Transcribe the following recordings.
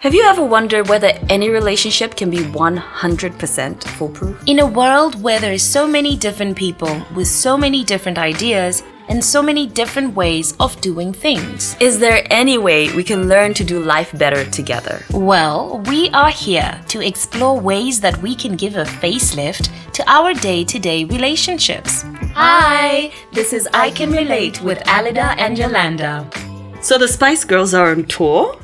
Have you ever wondered whether any relationship can be 100% foolproof? In a world where there is so many different people with so many different ideas and so many different ways of doing things. Is there any way we can learn to do life better together? Well, we are here to explore ways that we can give a facelift to our day to day relationships. Hi, this is I Can Relate with Alida and Yolanda. So the Spice Girls are on tour.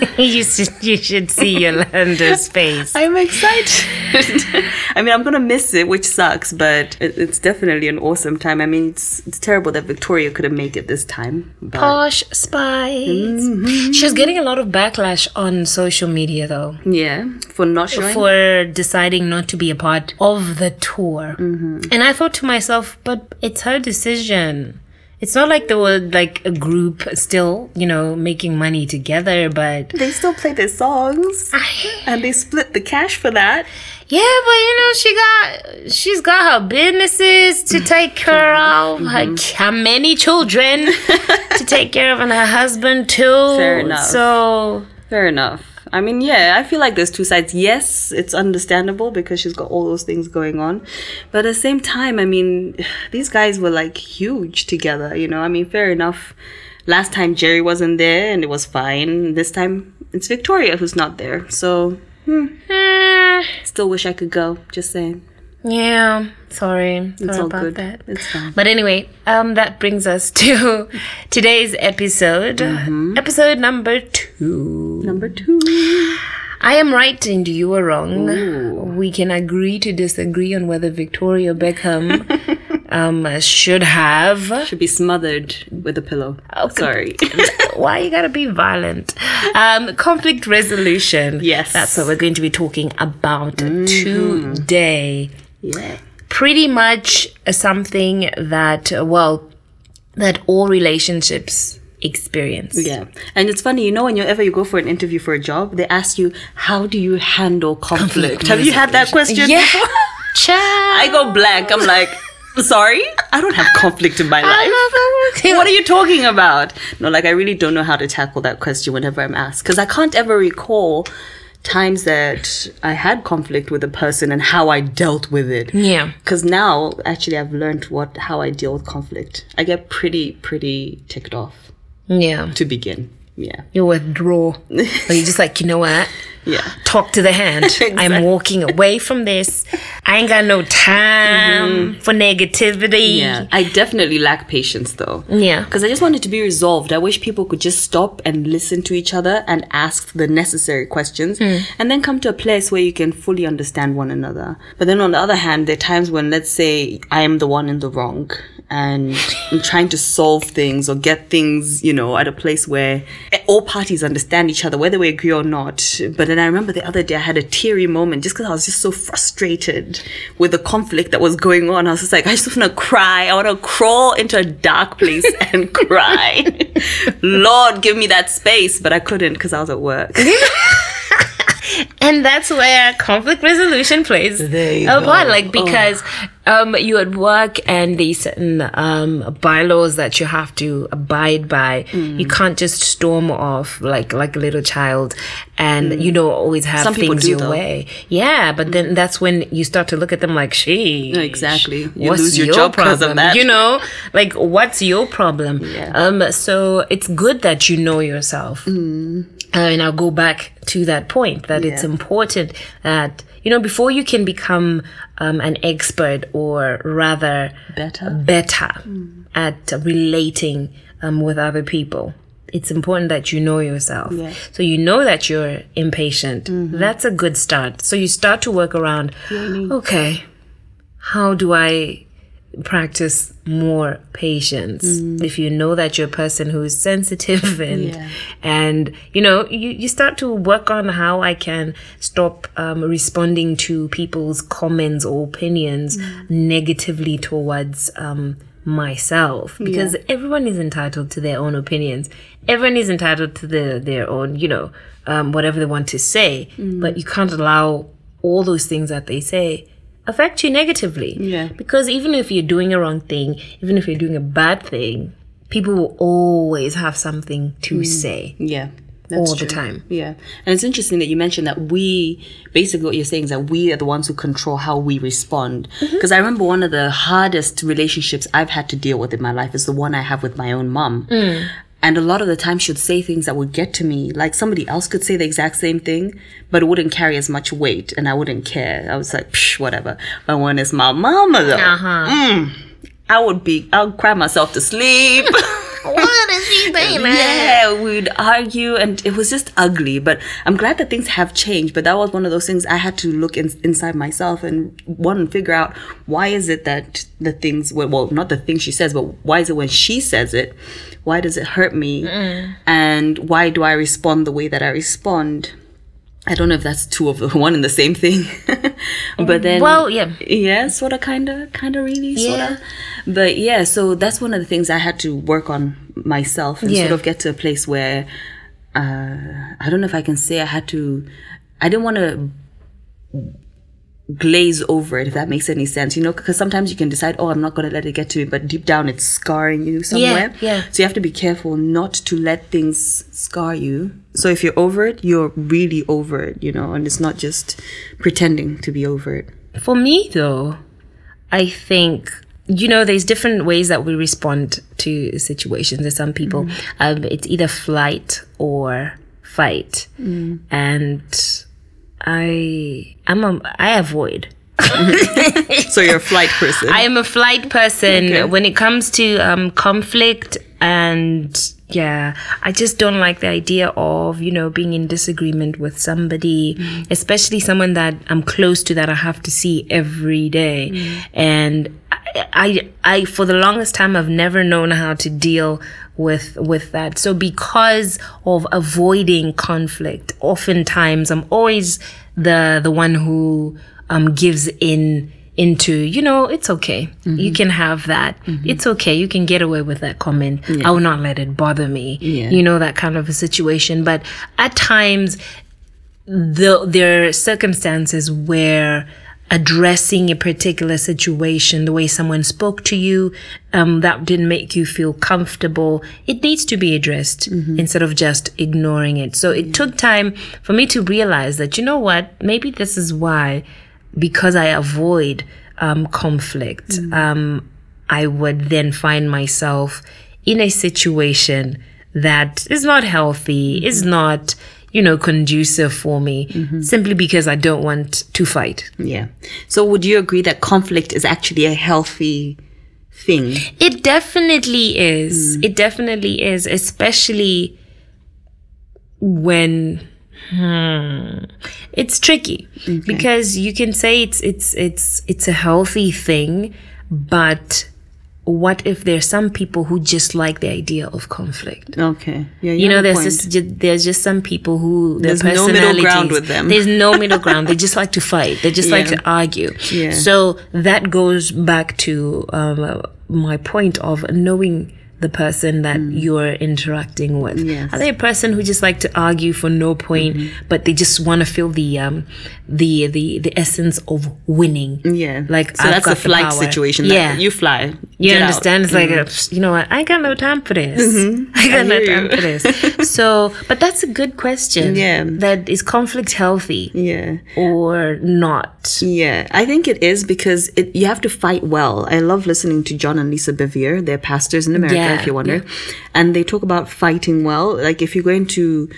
you should you should see Yolanda's face. I'm excited. I mean, I'm gonna miss it, which sucks, but it, it's definitely an awesome time. I mean, it's it's terrible that Victoria couldn't make it this time. But Posh Spice. Mm-hmm. She's getting a lot of backlash on social media though. yeah, for not showing. for deciding not to be a part of the tour. Mm-hmm. And I thought to myself, but it's her decision. It's not like they were like a group still, you know, making money together, but they still play their songs, and they split the cash for that. yeah, but you know, she got she's got her businesses to take care of, Mm-hmm. her, her many children to take care of, and her husband too. Fair enough. So Fair enough. I mean, yeah, I feel like there's two sides. Yes, it's understandable because she's got all those things going on. But at the same time, I mean, these guys were like huge together, you know? I mean, fair enough. Last time Geri wasn't there and it was fine. This time it's Victoria who's not there. So, eh, still wish I could go. Just saying. Yeah, sorry, sorry It's all about good. that. It's fine. But anyway, um, that brings us to today's episode, Mm-hmm. episode number two. Number two. I am right and you are wrong. We can agree to disagree on whether Victoria Beckham um, should have. Should be smothered with a pillow. Oh, Sorry. Why you gotta be violent? Um, conflict resolution. Yes. Mm-hmm. that's what we're going to be talking about today. Yeah. pretty much something that uh, well that all relationships experience Yeah. And it's funny, you know, whenever you go for an interview for a job, they ask you, how do you handle conflict? Have you had that question yeah before? Child. I go blank. I'm like, sorry? I don't have conflict in my life. What are you talking about? No, like, I really don't know how to tackle that question whenever I'm asked. Because I can't ever recall times that I had conflict with a person and how I dealt with it. yeah Because now, actually, I've learned what how I deal with conflict. I get pretty, pretty ticked off yeah to begin. Yeah. You'll withdraw or you're just like you know what Yeah. talk to the hand i'm walking away from this i ain't got no time mm-hmm. for negativity Yeah. I definitely lack patience though. yeah Because I just want it to be resolved. I wish people could just stop and listen to each other and ask the necessary questions hmm. and then come to a place where you can fully understand one another. But then on the other hand, there are times when, let's say, I am the one in the wrong and trying to solve things or get things, you know, at a place where all parties understand each other, whether we agree or not. But then I remember the other day I had a teary moment just because I was just so frustrated with the conflict that was going on. I was just like, I just want to cry. I want to crawl into a dark place and cry. Lord, give me that space. But I couldn't because I was at work. and that's where conflict resolution plays a go. part like because um you at work and these certain um bylaws that you have to abide by Mm. you can't just storm off like like a little child and you don't always have Mm. Some things your though. Mm. way yeah but then that's when you start to look at them like she exactly. You lose your of problem that. you know like what's your problem Yeah. um so it's good that you know yourself Mm. And I'll go back to that point that it's important that you know before you can become um, an expert or rather Better. better at relating um, with other people it's important that you know yourself. Yeah. so you know that you're impatient. That's a good start. So you start to work around okay how do I practice more patience. If you know that you're a person who is sensitive and Yeah. and you know you, you start to work on how i can stop um, responding to people's comments or opinions negatively towards um, myself. Because everyone is entitled to their own opinions. Everyone is entitled to the, their own you know um, whatever they want to say. But you can't allow all those things that they say affect you negatively Yeah. because even if you're doing a wrong thing even if you're doing a bad thing people will always have something to say Yeah. all the time. Yeah. And it's interesting that you mentioned that we, basically what you're saying is that we are the ones who control how we respond. Mm-hmm. Because I remember one of the hardest relationships I've had to deal with in my life is the one I have with my own mom. Mm. And a lot of the time she'd say things that would get to me. Like somebody else could say the exact same thing, but it wouldn't carry as much weight and I wouldn't care. I was like, Psh, whatever. But when it's my mama though, Uh-huh. mm, I would be, I would cry myself to sleep. What is he saying? Yeah, we'd argue, and it was just ugly. But I'm glad that things have changed. But that was one of those things I had to look in, inside myself and one figure out why is it that the things, well, well, not the things she says, but why is it when she says it, why does it hurt me, and why do I respond the way that I respond? I don't know if that's two of the one and the same thing, but then Well, yeah. yeah, sort of, kind of, kind of, really, sort Yeah. of. But yeah, so that's one of the things I had to work on myself and Yeah. sort of get to a place where uh, I don't know if I can say I had to. I didn't want to glaze over it, if that makes any sense. You know, because sometimes you can decide, oh, I'm not going to let it get to me, but deep down it's scarring you somewhere. yeah. yeah. So you have to be careful not to let things scar you. So if you're over it, you're really over it, you know, and it's not just pretending to be over it. For me, though, I think you know there's different ways that we respond to situations. There's some people, um, it's either flight or fight, and I I'm a I avoid. So you're a flight person. I am a flight person Okay. when it comes to um, conflict and yeah, I just don't like the idea of, you know, being in disagreement with somebody, especially someone that I'm close to that I have to see every day. And I, I, I, for the longest time, I've never known how to deal with, with that. So because of avoiding conflict, oftentimes I'm always the, the one who, um, gives in, into you know it's okay. Mm-hmm. you can have that. It's okay. You can get away with that comment. I will not let it bother me. Yeah. you know that kind of a situation. But at times the, there are circumstances where addressing a particular situation the way someone spoke to you um, that didn't make you feel comfortable. It needs to be addressed instead of just ignoring it. So it took time for me to realize that you know what maybe this is why because i avoid um, conflict um, i would then find myself in a situation that is not healthy is not you know conducive for me simply because i don't want to fight Yeah. So would you agree that conflict is actually a healthy thing? It definitely is. It definitely is, especially when hmm, it's tricky because you can say it's it's it's it's a healthy thing, but what if there's some people who just like the idea of conflict? Okay. Yeah. You know, there's just there's just some people who their There's no middle ground with them. There's no middle ground. They just like to fight. They just like to argue. Yeah. So that goes back to um, my point of knowing the person that you're interacting with. Mm. Yes. Mm-hmm. Are they a person who just like to argue for no point, but they just want to feel the um the the the essence of winning? Yeah. Like so I've that's a flight situation. Yeah. That you fly. You Get out. understand? It's like, uh, you know what? I got no time for this. I got no Mm-hmm. time you. for this. So, but that's a good question. Yeah. That is conflict healthy Yeah. or not? Yeah, I think it is because it, you have to fight well. I love listening to John and Lisa Bevere. They're pastors in America, Yeah, if you wonder. And they talk about fighting well. Like if you're going to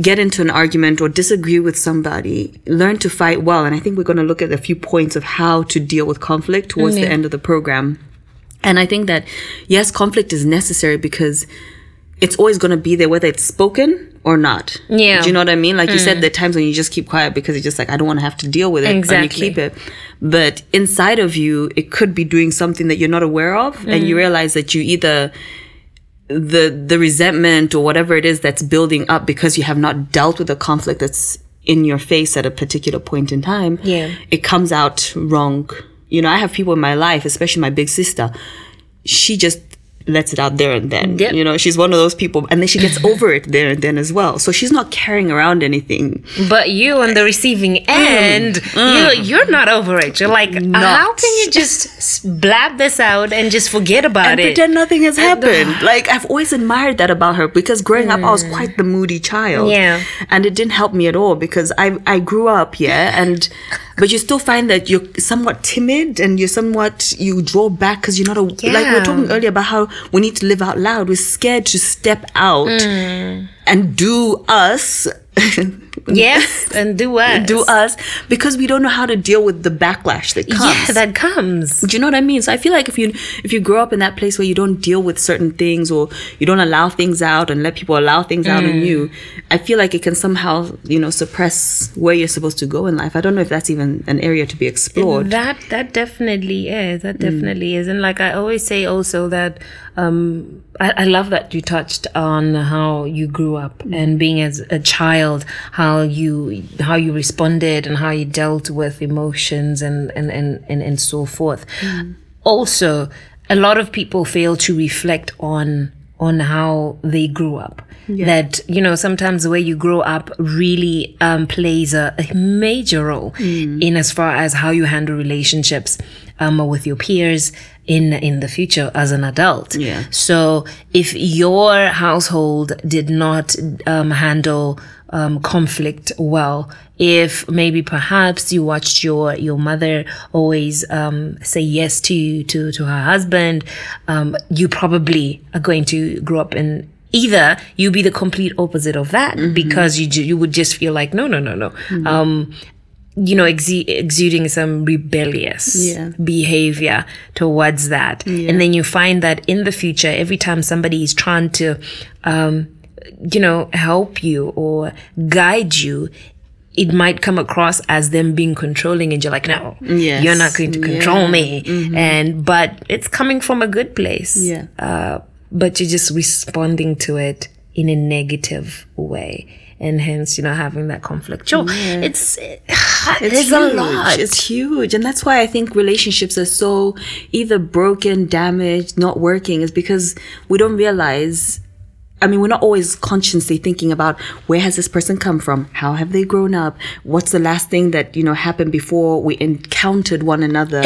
get into an argument or disagree with somebody, learn to fight well. And I think we're going to look at a few points of how to deal with conflict towards the mm-hmm. end of the program. And I think that, yes, conflict is necessary because it's always going to be there, whether it's spoken or not. Yeah. Do you know what I mean? Like you said, mm. there are times when you just keep quiet because you're just like, I don't want to have to deal with it. And you keep it. But inside of you, it could be doing something that you're not aware of. And you mm. realize that you either the the resentment or whatever it is that's building up because you have not dealt with the conflict that's in your face at a particular point in time Yeah. it comes out wrong you know i have people in my life especially my big sister she just lets it out there and then. Yep. You know, she's one of those people, and then she gets over it there and then as well. So she's not carrying around anything. But you on the receiving mm. end, you mm. you're not over it. You're like, uh, how can you just blab this out and just forget about and it? pretend nothing has happened. Like I've always admired that about her because growing up I was mm. quite the moody child. Yeah. And it didn't help me at all because I I grew up, yeah, and but you still find that you're somewhat timid and you're somewhat you draw back because you're not a like we Yeah. were talking earlier about how we need to live out loud. We're scared to step out mm. and do us. yes, and do what? do us because we don't know how to deal with the backlash that comes. Yeah, that comes. Do you know what I mean? So I feel like if you if you grow up in that place where you don't deal with certain things or you don't allow things out and let people allow things out on you, mm. I feel like it can somehow you know suppress where you're supposed to go in life. I don't know if that's even an area to be explored. That that definitely is. That mm. definitely is. And like I always say also that um I, I love that you touched on how you grew up mm. and being as a child, how you how you responded and how you dealt with emotions and and and and, and so forth. Also, a lot of people fail to reflect on on how they grew up. That you know sometimes the way you grow up really um, plays a, a major role in as far as how you handle relationships um, with your peers in in the future as an adult. Yeah. So if your household did not um, handle um, conflict well, if maybe perhaps you watched your your mother always um, say yes to to to her husband, um, you probably are going to grow up in either you be the complete opposite of that because you you would just feel like no no no no. Um you know exe- exuding some rebellious Yeah. behavior towards that. And then you find that in the future every time somebody is trying to um you know help you or guide you it might come across as them being controlling and you're like no Yes. you're not going to control Yeah. Mm-hmm. me and but it's coming from a good place Yeah. uh, but you're just responding to it in a negative way and hence you know having that conflict sure it's it's a lot It's huge. And that's why I think relationships are so either broken, damaged, not working, is because we don't realize. I mean, we're not always consciously thinking about where has this person come from? How have they grown up? What's the last thing that, you know, happened before we encountered one another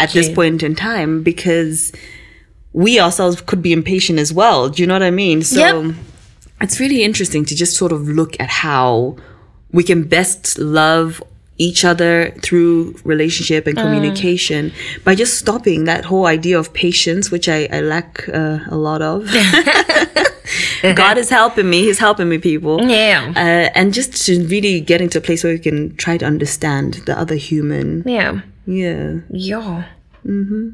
at this point in time? Because we ourselves could be impatient as well. Do you know what I mean? So Yep. it's really interesting to just sort of look at how we can best love each other through relationship and communication by just stopping that whole idea of patience, which I, I lack uh, a lot of. God is helping me. He's helping me, people. Yeah. Uh, and just to really get into a place where we can try to understand the other human. yeah Yeah. yeah Mm-hmm.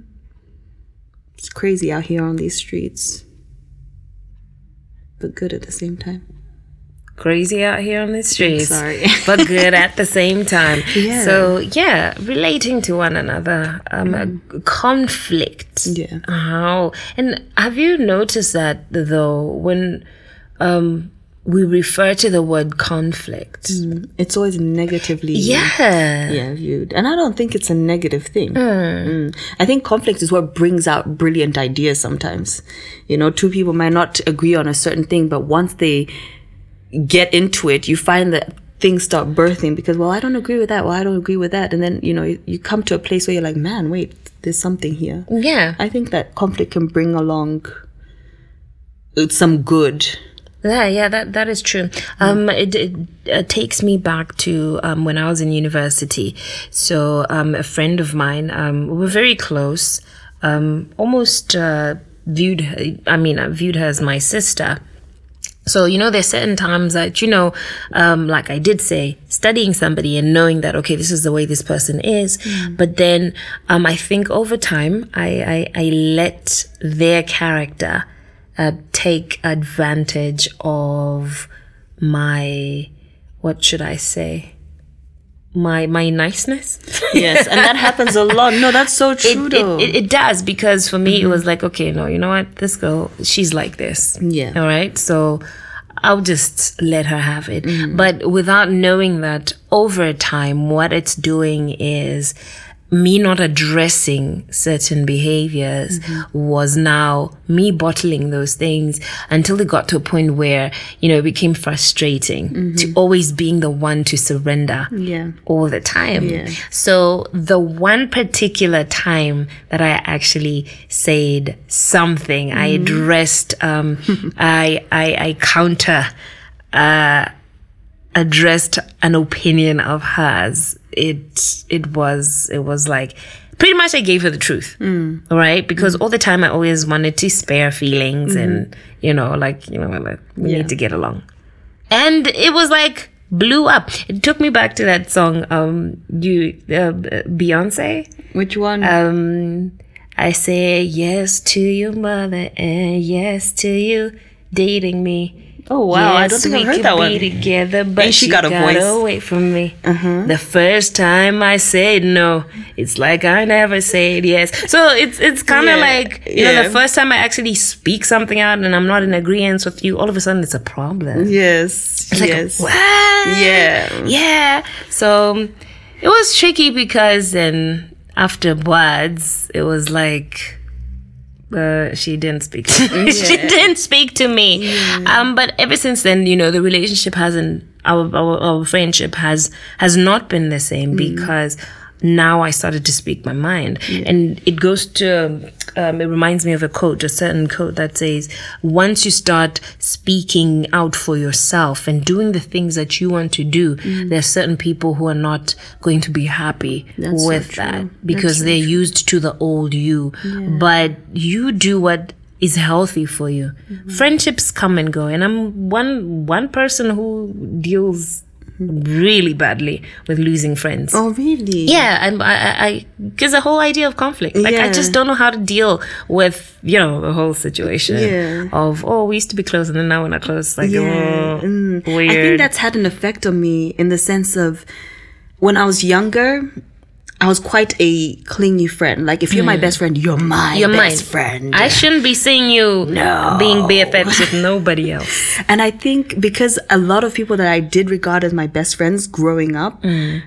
It's crazy out here on these streets. But good at the same time. Crazy out here on the streets Sorry. but good at the same time. Yeah. so yeah relating to one another um a conflict. Yeah. how? And have you noticed that though when um we refer to the word conflict? It's always negatively yeah. yeah viewed. And i don't think it's a negative thing. Mm. i think conflict is what brings out brilliant ideas sometimes. You know two people might not agree on a certain thing but once they get into it you find that things start birthing because well i don't agree with that well i don't agree with that and then you know you, you come to a place where you're like man wait there's something here yeah i think that conflict can bring along uh, some good Yeah, yeah, that that is true. Um, it, it, it takes me back to um, when I was in university. So um, a friend of mine, um, we were very close. Um, almost uh, viewed, her, I mean, I viewed her as my sister. So you know, there's certain times that you know, um, like I did say, studying somebody and knowing that okay, this is the way this person is. But then, um, I think over time, I I, I let their character uh, take advantage of my what should I say? My my niceness. yes and that happens a lot. No that's so true it, though. it, it does because for me it mm-hmm. was like okay no you know what? This girl she's like this. Yeah. all right? So i'll just let her have it. Mm-hmm. But without knowing that over time what it's doing is me not addressing certain behaviors was now me bottling those things until it got to a point where, you know, it became frustrating to always being the one to surrender Yeah. all the time. Yeah. So the one particular time that I actually said something, I addressed, um, I, I, I counter, uh, addressed an opinion of hers, it it was it was like pretty much I gave her the truth, right? Because all the time I always wanted to spare feelings and you know like you know like we Yeah. need to get along, and it was like blew up. It took me back to that song, um, you uh, Beyonce. Which one? Um, I say yes to your mother and yes to you dating me. Oh wow, I don't think we I've heard that one. together, but Ain't she she got a voice? Uh-huh. away from me. The first time I said no, it's like I never said yes. So it's it's kind of Yeah, like you know the first time I actually speak something out and I'm not in agreement with you, all of a sudden it's a problem. Yes. It's yes. what? Yeah. Yeah. So it was tricky because then afterwards it was like uh, she didn't speak. To me. she didn't speak to me. Um, but ever since then, you know, the relationship hasn't. Our, our our friendship has has not been the same because now I started to speak my mind, and it goes to. Um, it reminds me of a quote, a certain quote that says, "Once you start speaking out for yourself and doing the things that you want to do, there are certain people who are not going to be happy That's with true. that because they're used to the old you. But you do what is healthy for you. Friendships come and go, and I'm one one person who deals really badly with losing friends. Oh really? Yeah, and I, I, because the whole idea of conflict, like I just don't know how to deal with, you know, the whole situation Yeah. of oh, we used to be close and then now we're not close. Like, Yeah. oh, mm. weird. I think that's had an effect on me in the sense of when I was younger, I was quite a clingy friend. Like if you're my hmm. best friend, you're my You're best mine. friend. I shouldn't be seeing you No. being BFFs with nobody else. And I think because a lot of people that I did regard as my best friends growing up, hmm.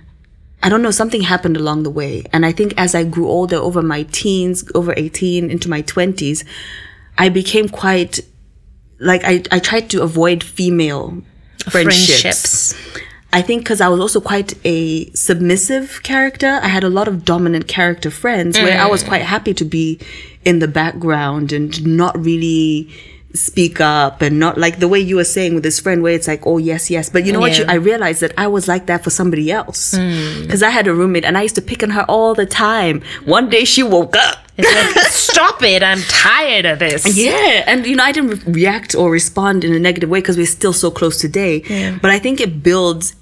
I don't know, something happened along the way. And I think as I grew older, over my teens, over 18, into my 20s, I became quite like I, I tried to avoid female friendships. I think because I was also quite a submissive character, I had a lot of dominant character friends where I was mm. quite happy to be in the background and not really speak up and not like the way you were saying with this friend where it's like, oh, yes, yes. But you know what? You, I realized that I was like that for somebody else. Mm. Because I had a roommate and I used to pick on her all the time. One day she woke up. Like, stop it. I'm tired of this. Yeah, and you know, I didn't re- react or respond in a negative way because we're still so close today. But I think it builds.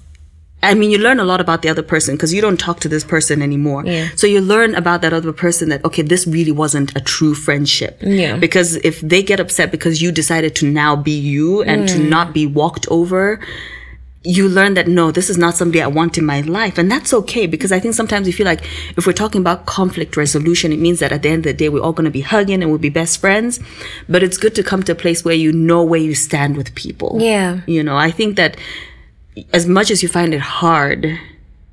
I mean, you learn a lot about the other person because you don't talk to this person anymore. Yeah. So you learn about that other person that okay, this really wasn't a true friendship. Yeah. Because if they get upset because you decided to now be you and to mm. not be walked over, you learn that no, this is not somebody I want in my life. And that's okay because I think sometimes we feel like if we're talking about conflict resolution, it means that at the end of the day, we're all going to be hugging and we'll be best friends. But it's good to come to a place where you know where you stand with people. Yeah. You know, I think that as much as you find it hard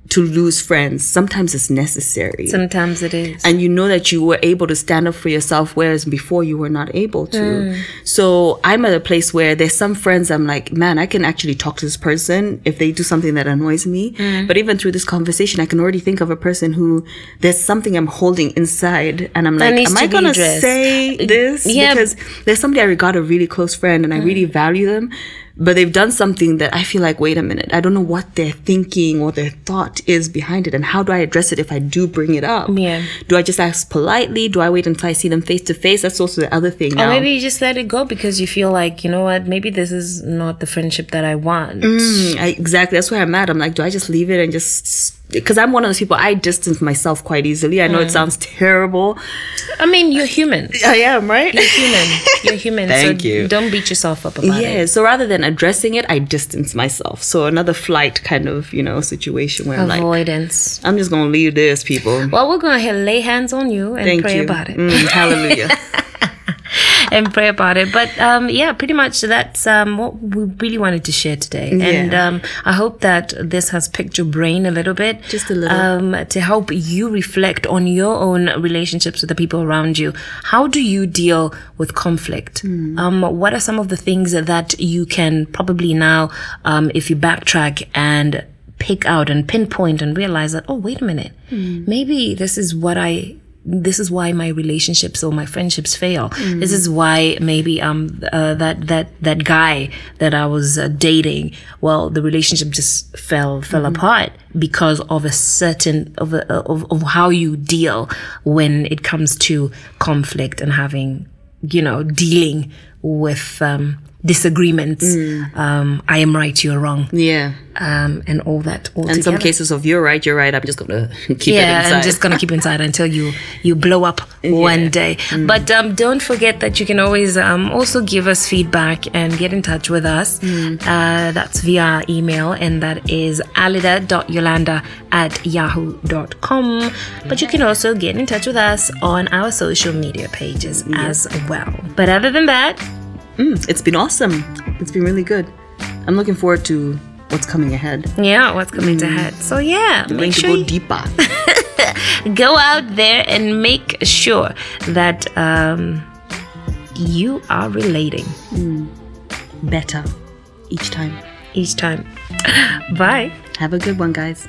to lose friends, sometimes it's necessary. Sometimes it is. and you know that you were able to stand up for yourself whereas before you were not able to. Mm. So i'm at a place where there's some friends i'm like man i can actually talk to this person if they do something that annoys me. Mm. But even through this conversation i can already think of a person who there's something i'm holding inside and i'm like am to i gonna say uh, this? yeah. because there's somebody i regard a really close friend and i mm. really value them but they've done something that I feel like, wait a minute, I don't know what their thinking or their thought is behind it. And how do I address it if I do bring it up? Yeah. Do I just ask politely? Do I wait until I see them face to face? That's also the other thing now. Or maybe you just let it go because you feel like, you know what, maybe this is not the friendship that I want. Mm, I, exactly. That's where I'm at. I'm like, do I just leave it and just because I'm one of those people I distance myself quite easily. I know Mm. it sounds terrible. I mean, you're human. I am, right? You're human. You're human. Thank so you. don't beat yourself up about Yeah, it. Yeah. So rather than addressing it, I distance myself. So another flight kind of, you know, situation where I'm like, Avoidance. I'm just gonna leave this, people. Well, we're going to lay hands on you and Thank pray you. about it. Mm, hallelujah. and pray about it. But um, yeah, pretty much that's um, what we really wanted to share today. And um, I hope that this has picked your brain a little bit. Just a little. Um, to help you reflect on your own relationships with the people around you. How do you deal with conflict? Um, what are some of the things that you can probably now, um, if you backtrack and pick out and pinpoint and realize that, oh, wait a minute, Hmm. maybe this is what I this is why my relationships or my friendships fail. This is why maybe um uh, that that that guy that I was uh, dating, well, the relationship just fell fell apart because of a certain of a, of of how you deal when it comes to conflict and having you know dealing with um disagreements. Um, I am right, you're wrong, Yeah. um, and all that. All And some cases of you're right, you're right. I'm just gonna keep it yeah, inside. I'm just gonna keep inside until you you blow up one day. But um, don't forget that you can always um, also give us feedback and get in touch with us. Uh, that's via email, and that is alida.yolanda at yahoo.com. But you can also get in touch with us on our social media pages as well. But other than that, Mm, it's been awesome. It's been really good. I'm looking forward to what's coming ahead. yeah, what's coming mm. to head. So yeah, Going make to sure go you- deeper. go out there and make sure that um, you are relating mm. Better each time. each time. Bye. Have a good one, guys.